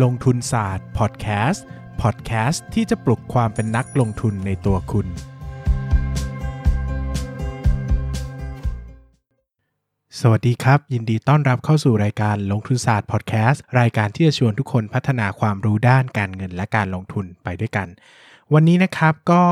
ลงทุนศาสตร์พอดแคสต์พอดแคสต์ที่จะปลุกความเป็นนักลงทุนในตัวคุณ สวัสดีครับ ยินดีต้อนรับเข้าสู่รายการลงทุนศาสตร์พอดแคสต์รายการที่จะชวนทุกคนพัฒนาความรู้ด้านการเงินและการลงทุนไปด้วยกัน วันนี้นะครับก็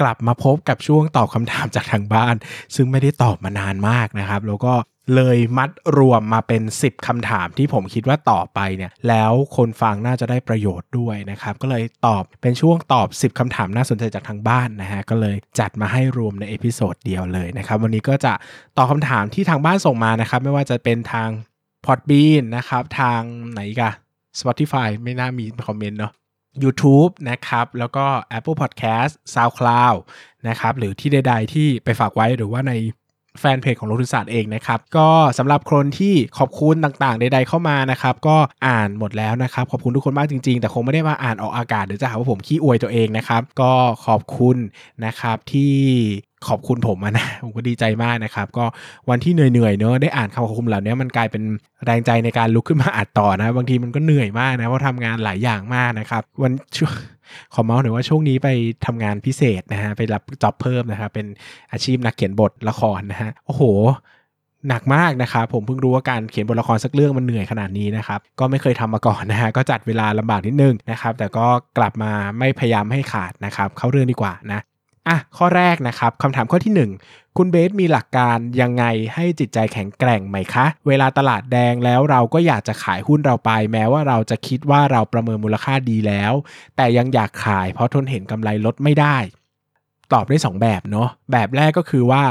กลับมาพบกับช่วงตอบคำถามจากทางบ้าน ซึ่งไม่ได้ตอบมานานมากนะครับ แล้วก็ เลยมัดรวมมาเป็น 10คำถามที่ผมคิดว่าต่อไปเนี่ยแล้วคนฟังน่าจะได้ประโยชน์ด้วยนะครับ ก็เลยตอบเป็นช่วงตอบ 10คำถามน่าสนใจจากทางบ้านนะฮะก็เลยจัดมาให้รวมใน episode เดียวเลยนะครับวันนี้ก็จะตอบคำถามที่ทางบ้านส่งมานะครับ ไม่ว่าจะเป็นทาง Podbean นะครับ ทางไหนกะ Spotify ไม่น่ามีคอมเมนต์เนาะ YouTube นะครับ แล้วก็ Apple Podcast SoundCloud นะครับ หรือที่ใด ๆ ที่ไปฝากไว้หรือว่าใน แฟนเพจของลงทุนศาสตร์เองนะครับ ก็สำหรับคนที่ขอบคุณต่างๆ ใด ๆ เข้ามานะครับ ก็อ่านหมดแล้วนะครับ ขอบคุณทุกคนมากจริง ๆ แต่คงไม่ได้มาอ่านออกอากาศเดี๋ยวจะหาว่าผมขี้อวยตัวเองนะครับ ก็ขอบคุณนะครับที่ขอบคุณผมนะผมก็ดีใจมากนะครับ ก็วันที่เหนื่อยๆเนอะได้อ่านคำขอบคุณเหล่านี้มันกลายเป็นแรงใจในการลุกขึ้นมาอัดต่อนะ บางทีมันก็เหนื่อยมากนะเพราะทำงานหลายอย่างมากนะครับ วันช่วงขอเมาส์หน่อยว่าช่วงนี้ไปทำงานพิเศษนะฮะไปรับจ็อบเพิ่มนะครับเป็นอาชีพนักเขียนบทละครนะฮะโอ้โหหนักมากนะครับผมเพิ่งรู้ว่าการเขียนบทละครสักเรื่องมันเหนื่อยขนาดนี้นะครับก็ไม่เคยทำมาก่อนนะฮะก็จัดเวลาลำบากนิดนึงนะครับแต่ก็กลับมาไม่พยายามให้ขาดนะครับเข้าเรื่องดีกว่านะ อะข้อแรกนะครับคำถามข้อที่ 1 คุณเบสมีหลักการยังไงให้จิตใจแข็งแกร่งไหมคะ เวลาตลาดแดงแล้วเราก็อยากจะขายหุ้นเราไป แม้ว่าเราจะคิดว่าเราประเมินมูลค่าดีแล้ว แต่ยังอยากขายเพราะทนเห็นกำไรลดไม่ได้ ตอบได้ 2 แบบเนาะแบบแรกก็คือว่า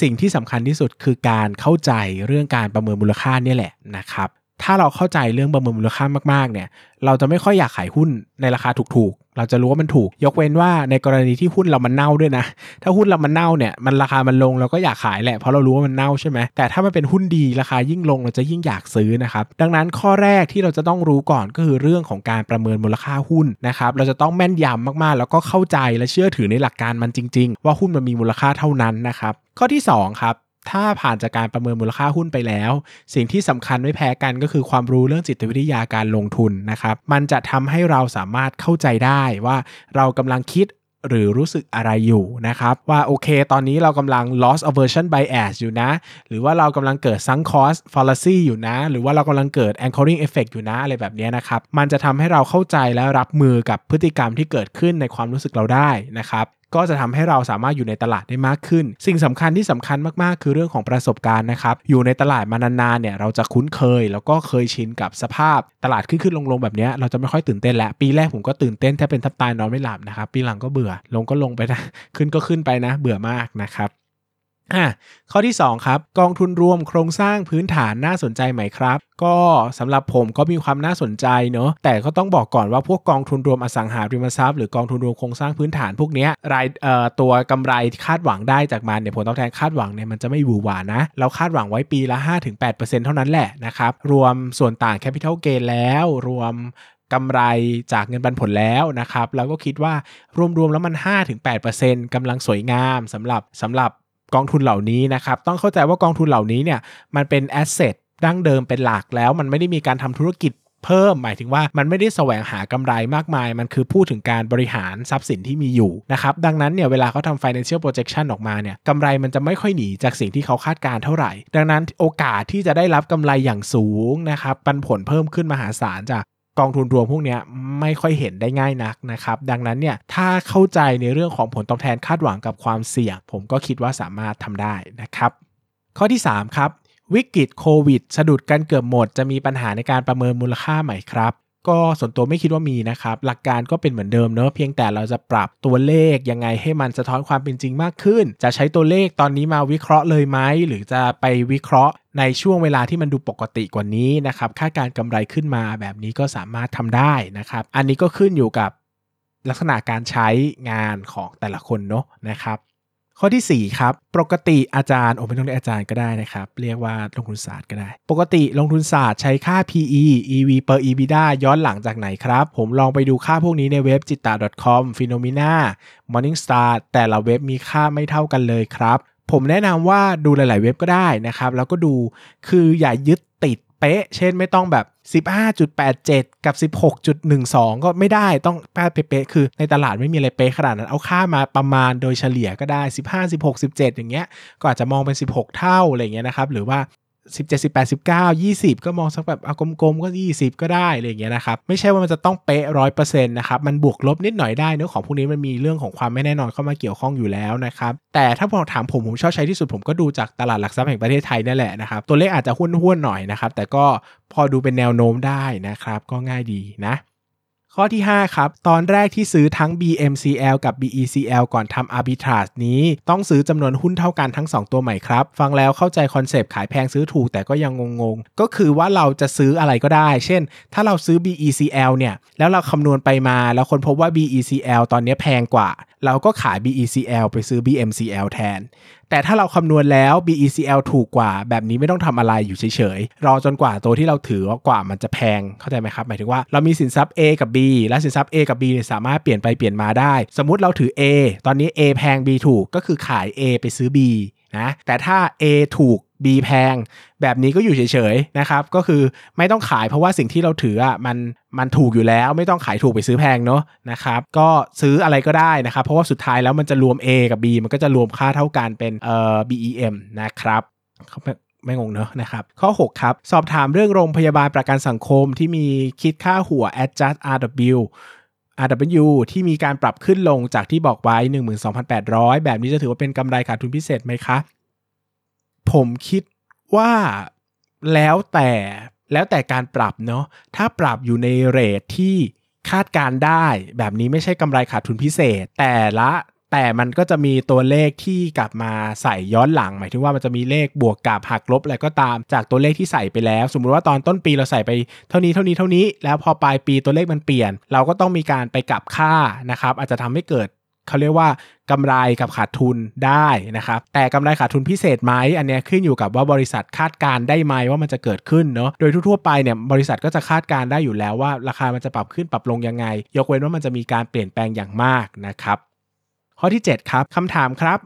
สิ่งที่สำคัญที่สุดคือการเข้าใจเรื่องการประเมินมูลค่าเนี่ยแหละนะครับถ้าเราเข้าใจเรื่องประเมินมูลค่ามากๆเนี่ย เราจะไม่ค่อยอยากขายหุ้นในราคาถูกๆ เราจะรู้ว่ามันถูก ยกเว้นว่าในกรณีที่หุ้นเรามันเน่าด้วยนะ ถ้าหุ้นเรามันเน่าเนี่ยมันราคามันลงเราก็อยากขายแหละเพราะเรารู้ว่ามันเน่าใช่ไหมแต่ถ้ามันเป็นหุ้นดีราคายิ่งลงเราจะยิ่งอยากซื้อนะครับดังนั้นข้อแรกที่เราจะต้องรู้ก่อนก็คือเรื่องของการประเมินมูลค่าหุ้นนะครับเราจะต้องแม่นยำมากๆ แล้วก็เข้าใจและเชื่อถือในหลักการมันจริง ๆ ว่าหุ้นมันมีมูลค่าเท่านั้นนะครับข้อที่สองครับ ถ้าผ่านจากการประเมินมูลค่าหุ้นไปแล้ว สิ่งที่สำคัญไม่แพ้กันก็คือความรู้เรื่องจิตวิทยาการลงทุนนะครับ มันจะทำให้เราสามารถเข้าใจได้ว่าเรากำลังคิดหรือรู้สึกอะไรอยู่นะครับ ว่าโอเค ตอนนี้เรากำลัง loss aversion bias อยู่นะ หรือว่าเรากำลังเกิด sunk cost fallacy อยู่นะ หรือว่าเรากำลังเกิด anchoring effect อยู่นะอะไรแบบนี้นะครับ มันจะทำให้เราเข้าใจและรับมือกับพฤติกรรมที่เกิดขึ้นในความรู้สึกเราได้นะครับก็จะทำให้เราสามารถอยู่ในตลาดได้มากขึ้น สิ่งสำคัญที่สำคัญมากๆ คือเรื่องของประสบการณ์นะครับ อยู่ในตลาดมานานๆเนี่ยเราจะคุ้นเคย แล้วก็เคยชินกับสภาพตลาดขึ้นขึ้นลงลงๆแบบนี้เราจะไม่ค่อยตื่นเต้นแล้วปีแรกผมก็ตื่นเต้นแทบเป็นทับตายนอนไม่หลับนะครับปีหลังก็เบื่อลงก็ลงไปนะขึ้นก็ขึ้นไปนะ เบื่อมากนะครับ อะข้อที่ 2 ครับ กองทุนรวมโครงสร้างพื้นฐานน่าสนใจไหมครับ ก็สำหรับผมก็มีความน่าสนใจเนอะแต่ก็ต้องบอกก่อนว่าพวกกองทุนรวมอสังหาริมทรัพย์หรือกองทุนรวมโครงสร้างพื้นฐานพวกเนี้ยรายเอ่อตัวกำไรคาดหวังได้จากมันเนี่ยผลตอบแทนคาดหวังเนี่ยมันจะไม่หวือหวานะ เราคาดหวังไว้ปีละ 5-8%เท่านั้นแหละนะครับรวมส่วนต่างแคปิต a ลเกนแล้วรวมกำไรจากเงินปันผลแล้วนะครับเราก็คิดว่ารวมๆแล้วมัน 5-8%กำลังสวยงามสำหรับสำหรับ กองทุนเหล่านี้นะครับต้องเข้าใจว่ากองทุนเหล่านี้เนี่ยมันเป็นแอสเซทดั้งเดิมเป็นหลักแล้ว มันไม่ได้มีการทำธุรกิจเพิ่ม หมายถึงว่ามันไม่ได้แสวงหากำไรมากมาย มันคือพูดถึงการบริหารทรัพย์สินที่มีอยู่นะครับดังนั้นเนี่ยเวลาเขาทำ financial projection ออกมาเนี่ยกำไรมันจะไม่ค่อยหนีจากสิ่งที่เขาคาดการณ์เท่าไหร่ ดังนั้นโอกาสที่จะได้รับกำไรอย่างสูงนะครับปันผลเพิ่มขึ้นมหาศาลจาก กองทุนรวมพวกนี้ไม่ค่อยเห็นได้ง่ายนักนะครับ ดังนั้นเนี่ยถ้าเข้าใจในเรื่องของผลตอบแทนคาดหวังกับความเสี่ยง ผมก็คิดว่าสามารถทำได้นะครับ ข้อที่ 3 ครับวิกฤตโควิด สะดุดกันเกือบหมด จะมีปัญหาในการประเมินมูลค่าใหม่ครับ ก็ส่วนตัวไม่คิดว่ามีนะครับ หลักการก็เป็นเหมือนเดิมเนอะเพียงแต่เราจะปรับตัวเลขยังไงให้มันสะท้อนความเป็นจริงมากขึ้น จะใช้ตัวเลขตอนนี้มาวิเคราะห์เลยไหมหรือจะไปวิเคราะห์ในช่วงเวลาที่มันดูปกติกว่านี้นะครับค่าการณ์กำไรขึ้นมาแบบนี้ก็สามารถทำได้นะครับ อันนี้ก็ขึ้นอยู่กับลักษณะการใช้งานของแต่ละคนเนาะนะครับ ข้อที่ 4 ครับ ปกติอาจารย์โอ้ไม่ต้องเรียกอาจารย์ก็ได้นะครับ เรียกว่าลงทุนศาสตร์ก็ได้ ปกติลงทุนศาสตร์ใช้ค่า PE EV per EBITDA ย้อนหลังจากไหนครับ ผมลองไปดูค่าพวกนี้ในเว็บจิตตา .com Phenomena Morningstar แต่ละเว็บมีค่าไม่เท่ากันเลยครับ ผมแนะนำว่าดูหลาย ๆ เว็บก็ได้นะครับ แล้วก็ดูคืออย่ายึดติด ป๊ะ เช่นไม่ต้องแบบ 15.87 กับ 16.12 ก็ไม่ได้ต้องแป๊ะเป๊ะๆคือในตลาดไม่มีอะไรเป๊ะขนาดนั้นเอาค่ามาประมาณโดยเฉลี่ยก็ได้ 15 16 17 อย่างเงี้ยก็อาจจะมองเป็น 16 เท่าอะไรเงี้ยนะครับหรือว่า สิบเจ็ดสิบแปดสิบเก้ายี่สิบก็มองสักแบบเอากลมๆก็ยี่สิบก็ได้อะไรอย่างเงี้ยนะครับไม่ใช่ว่ามันจะต้องเป๊ะร้อยเปอร์เซ็นต์นะครับมันบวกลบนิดหน่อยได้เนื้อของพวกนี้มันมีเรื่องของความไม่แน่นอนเข้ามาเกี่ยวข้องอยู่แล้วนะครับแต่ถ้าพอถามผมผมชอบใช้ที่สุดผมก็ดูจากตลาดหลักทรัพย์แห่งประเทศไทยนั่นแหละนะครับตัวเลขอาจจะหุ้นๆหน่อยนะครับแต่ก็พอดูเป็นแนวโน้มได้นะครับก็ง่ายดีนะ ข้อที่ 5 ครับ ตอนแรกที่ซื้อทั้ง BMCL กับ BECL ก่อนทำ arbitrage นี้ ต้องซื้อจำนวนหุ้นเท่ากันทั้ง 2 ตัวใหม่ครับ ฟังแล้วเข้าใจคอนเซปต์ขายแพงซื้อถูกแต่ก็ยังงงๆ ก็คือว่าเราจะซื้ออะไรก็ได้ เช่น ถ้าเราซื้อ BECL เนี่ย แล้วเราคำนวณไปมาแล้วคนพบว่า BECL ตอนนี้แพงกว่า เราก็ขาย BECL ไปซื้อ BMCL แทนแต่ถ้าเราคำนวณแล้ว BECL ถูกกว่า แบบนี้ไม่ต้องทำอะไรอยู่เฉยๆ รอจนกว่าตัวที่เราถือกว่ามันจะแพงเข้าใจไหมครับ หมายถึงว่าเรามีสินทรัพย์ A กับ B และสินทรัพย์ A กับ B เนี่ยสามารถเปลี่ยนไปเปลี่ยนมาได้ สมมติเราถือ A ตอนนี้ A แพง B ถูกก็คือขาย A ไปซื้อ B นะแต่ถ้า A ถูก B แพง แบบนี้ก็อยู่เฉยๆนะครับ ก็คือไม่ต้องขายเพราะว่าสิ่งที่เราถืออะมันมันถูกอยู่แล้ว ไม่ต้องขายถูกไปซื้อแพงเนาะนะครับ ก็ซื้ออะไรก็ได้นะครับ เพราะว่าสุดท้ายแล้วมันจะรวม A กับ B มันก็จะรวมค่าเท่ากันเป็นเอ่อ BEM นะครับไม่งงเนอะนะครับ ข้อ 6 ครับ สอบถามเรื่องโรงพยาบาลประกันสังคมที่มีคิดค่าหัว adjust RW RW ที่มีการปรับขึ้นลงจากที่บอกไว้ 12,800 แบบนี้จะถือว่าเป็นกำไรขาดทุนพิเศษไหมคะ ผมคิดว่าแล้วแต่แล้วแต่การปรับเนาะถ้าปรับอยู่ในเรทที่คาดการได้ แบบนี้ไม่ใช่กำไรขาดทุนพิเศษ แต่ละแต่มันก็จะมีตัวเลขที่กลับมาใส่ย้อนหลัง หมายถึงว่ามันจะมีเลขบวกกับหักลบอะไรก็ตามจากตัวเลขที่ใส่ไปแล้ว สมมุติว่าตอนต้นปีเราใส่ไปเท่านี้เท่านี้เท่านี้ แล้วพอปลายปีตัวเลขมันเปลี่ยน เราก็ต้องมีการไปกลับค่านะครับอาจจะทำให้เกิด เขาเรียกว่ากำไรกับขาดทุนได้นะครับ แต่กำไรขาดทุนพิเศษไหมอันนี้ขึ้นอยู่กับว่าบริษัทคาดการได้ไหมว่ามันจะเกิดขึ้นเนาะโดยทั่วๆไปเนี่ยบริษัทก็จะคาดการได้อยู่แล้วว่า ราคามันจะปรับขึ้นปรับลงยังไง ยกเว้นว่ามันจะมีการเปลี่ยนแปลงอย่างมากนะครับข้อที่ 7 ครับคำถามครับ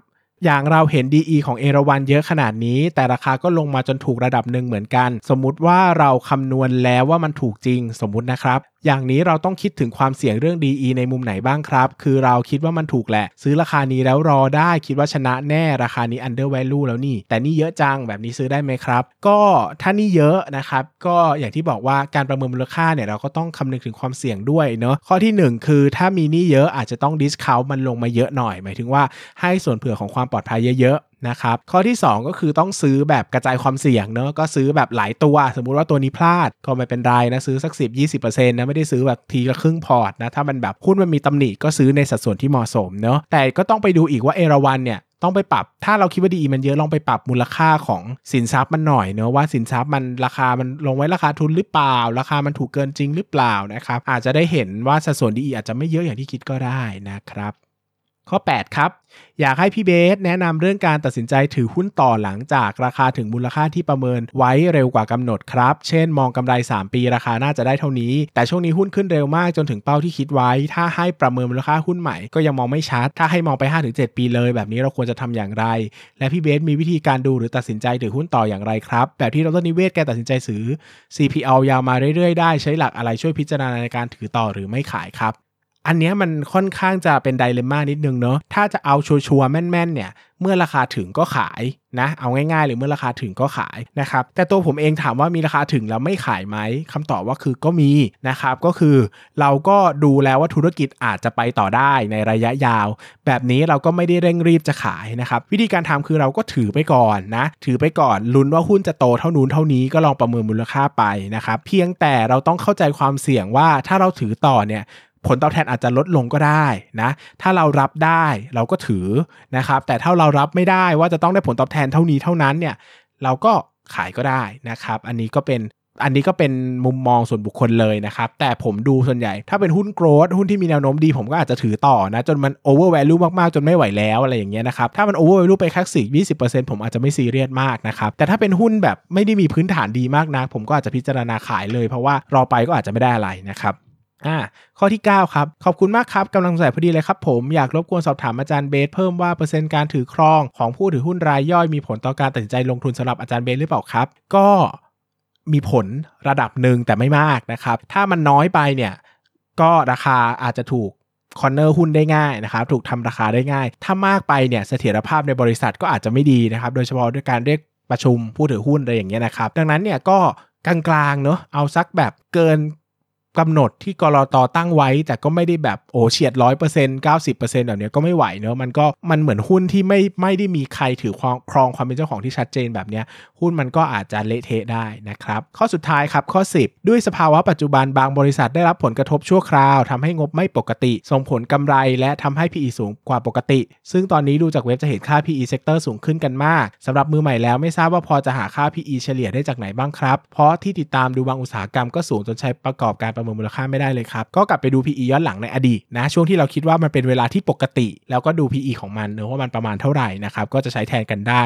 อย่างเราเห็น DE ของเอราวันเยอะขนาดนี้ แต่ราคาก็ลงมาจนถูกระดับหนึ่งเหมือนกัน สมมุติว่าเราคำนวณแล้วว่ามันถูกจริงสมมุตินะครับ อย่างนี้เราต้องคิดถึงความเสี่ยงเรื่อง DE ในมุมไหนบ้างครับ คือเราคิดว่ามันถูกแหละ ซื้อราคานี้แล้วรอได้คิดว่าชนะแน่ราคานี้ under value แล้วนี่ แต่นี่เยอะจังแบบนี้ซื้อได้ไหมครับ ก็ถ้านี่เยอะนะครับ ก็อย่างที่บอกว่าการประเมินมูลค่าเนี่ยเราก็ต้องคำนึงถึงความเสี่ยงด้วยเนาะข้อที่ 1 คือถ้ามีนี่เยอะอาจจะต้อง discount มันลงมาเยอะหน่อย หมายถึงว่าให้ส่วนเผื่อของความปลอดภัยเยอะ นะครับข้อที่ 2 ก็คือต้องซื้อแบบกระจายความเสี่ยงเนาะก็ซื้อแบบหลายตัว สมมุติว่าตัวนี้พลาดก็ไม่เป็นไรนะซื้อสัก 10 20%นะไม่ได้ซื้อแบบทีละครึ่งพอร์ตนะถ้ามันแบบหุ้นมันมีตำหนิก็ซื้อในสัดส่วนที่เหมาะสมเนาะแต่ก็ต้องไปดูอีกว่าเอราวันเนี่ยต้องไปปรับ ถ้าเราคิดว่าดีมันเยอะ ลองไปปรับมูลค่าของสินทรัพย์มันหน่อยเนอะว่าสินทรัพย์มันราคามันลงไว้ราคาทุนหรือเปล่า ราคามันถูกเกินจริงหรือเปล่านะครับอาจจะได้เห็นว่าสัดส่วนดีอาจจะไม่เยอะอย่างที่คิดก็ได้นะครับ ข้อ 8 ครับ อยากให้พี่เบสแนะนำเรื่องการตัดสินใจถือหุ้นต่อหลังจากราคาถึงมูลค่าที่ประเมินไว้เร็วกว่ากำหนดครับ เช่นมองกำไร 3 ปีราคาน่าจะได้เท่านี้ แต่ช่วงนี้หุ้นขึ้นเร็วมากจนถึงเป้าที่คิดไว้ ถ้าให้ประเมินมูลค่าหุ้นใหม่ก็ยังมองไม่ชัด ถ้าให้มองไป 5-7 ปีเลย แบบนี้เราควรจะทำอย่างไร และพี่เบสมีวิธีการดูหรือตัดสินใจถือหุ้นต่ออย่างไรครับ แบบที่ดรนิเวศแกตัดสินใจซื้อ CPO ยาวมาเรื่อยๆ ได้ใช้หลักอะไรช่วยพิจารณาในการถือต่อหรือไม่ขายครับ อันนี้มันค่อนข้างจะเป็นไดเลม่านิดนึงเนาะ ถ้าจะเอาชัวร์ๆแม่นๆเนี่ย เมื่อราคาถึงก็ขายนะ เอาง่ายๆหรือเมื่อราคาถึงก็ขายนะครับ แต่ตัวผมเองถามว่ามีราคาถึงแล้วไม่ขายไหมคำตอบว่าคือก็มีนะครับ ก็คือเราก็ดูแล้วว่าธุรกิจอาจจะไปต่อได้ในระยะยาว แบบนี้เราก็ไม่ได้เร่งรีบจะขายนะครับ วิธีการทำคือเราก็ถือไปก่อนนะ ถือไปก่อนลุ้นว่าหุ้นจะโตเท่านู้นเท่านี้ก็ลองประเมินมูลค่าไปนะครับ เพียงแต่เราต้องเข้าใจความเสี่ยงว่าถ้าเราถือต่อเนี่ย ผลตอบแทนอาจจะลดลงก็ได้นะ ถ้าเรารับได้เราก็ถือนะครับ แต่ถ้าเรารับไม่ได้ว่าจะต้องได้ผลตอบแทนเท่านี้เท่านั้นเนี่ย เราก็ขายก็ได้นะครับ อันนี้ก็เป็นอันนี้ก็เป็นมุมมองส่วนบุคคลเลยนะครับ แต่ผมดูส่วนใหญ่ ถ้าเป็นหุ้น growth หุ้นที่มีแนวโน้มดีผมก็อาจจะถือต่อนะ จนมันโอเวอร์แวลูมากๆ จนไม่ไหวแล้วอะไรอย่างเงี้ยนะครับ ถ้ามันโอเวอร์แวลูไปแค่สิบยี่สิบเปอร์เซ็นต์ผมอาจจะไม่ซีเรียสมากนะครับ แต่ถ้าเป็นหุ้นแบบไม่ได้มีพื้นฐานดีมากนะผมก็อาจจะพิจารณาขายเลย เพราะว่ารอไปก็อาจจะไม่ได้อะไรนะครับ อ่าข้อที่ 9 ครับ ขอบคุณมากครับกำลังสงสัยพอดีเลยครับผมอยากรบกวนสอบถามอาจารย์เบสเพิ่มว่าเปอร์เซ็นต์การถือครองของผู้ถือหุ้นรายย่อยมีผลต่อการตัดสินใจลงทุนสำหรับอาจารย์เบสหรือเปล่าครับ ก็มีผลระดับหนึ่งแต่ไม่มากนะครับ ถ้ามันน้อยไปเนี่ย ก็ราคาอาจจะถูก corner หุ้นได้ง่ายนะครับ ถูกทำราคาได้ง่าย ถ้ามากไปเนี่ยเสถียรภาพในบริษัทก็อาจจะไม่ดีนะครับ โดยเฉพาะด้วยการเรียกประชุมผู้ถือหุ้นอะไรอย่างเงี้ยนะครับ ดังนั้นเนี่ยก็กลางๆเนาะเอาสักแบบเกิน กำหนดที่กรอตตั้งไว้ แต่ก็ไม่ได้แบบโอ้เฉียดร้อยเปอร์เซ็นต์เก้าสิบเปอร์เซ็นต์แบบนี้ก็ไม่ไหวเนอะมันก็มันเหมือนหุ้นที่ไม่ไม่ได้มีใครถือครองครองความเป็นเจ้าของที่ชัดเจนแบบนี้หุ้นมันก็อาจจะเละเทะได้นะครับ ข้อสุดท้ายครับข้อ 10 ด้วยสภาวะปัจจุบันบางบริษัทได้รับผลกระทบชั่วคราวทำให้งบไม่ปกติ ส่งผลกำไรและทำให้ PE สูงกว่าปกติ ซึ่งตอนนี้ดูจากเว็บจะเห็นค่า PE sector สูงขึ้นกันมากสำหรับมือใหม่แล้วไม่ทราบว่าพอจะหาค่า PE เฉลี่ยได้จากไหนบ้างครับเพราะที่ติดตามดูบางอุตสาหกรรมก็สูงจนใช้ประกอบการประเมินมูลค่าไม่ได้เลยครับ ก็กลับไปดู PE ย้อนหลังในอดีตนะ ช่วงที่เราคิดว่ามันเป็นเวลาที่ปกติ แล้วก็ดู PE ของมันเนอะว่ามันประมาณเท่าไหร่นะครับ ก็จะใช้แทนกันได้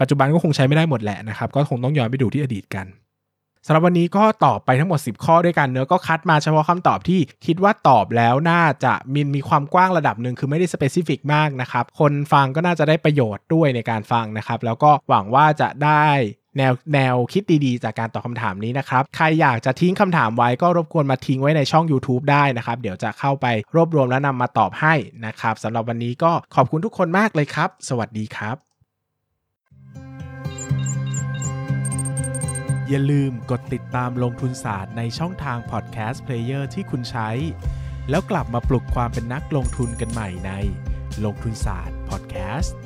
ปัจจุบันก็คงใช้ไม่ได้หมดแหละนะครับ ก็คงต้องย้อนไปดูที่อดีตกันสำหรับวันนี้ก็ตอบไปทั้งหมด 10 ข้อด้วยกันเนอะก็คัดมาเฉพาะคำตอบที่คิดว่าตอบแล้วน่าจะมีมีความกว้างระดับหนึ่งคือไม่ได้สเปซิฟิกมากนะครับ คนฟังก็น่าจะได้ประโยชน์ด้วยในการฟังนะครับ แล้วก็หวังว่าจะได้ แนวแนวคิดดีๆ จากการตอบคำถามนี้นะครับ ใครอยากจะทิ้งคำถามไว้ก็รบกวนมาทิ้งไว้ในช่อง YouTube ได้นะครับ เดี๋ยวจะเข้าไปรวบรวมและนำมาตอบให้นะครับสำหรับวันนี้ก็ขอบคุณทุกคนมากเลยครับ สวัสดีครับ อย่าลืมกดติดตามลงทุนศาสตร์ในช่องทางพอดแคสต์เพลเยอร์ที่คุณใช้ แล้วกลับมาปลุกความเป็นนักลงทุนกันใหม่ในลงทุนศาสตร์พอดแคสต์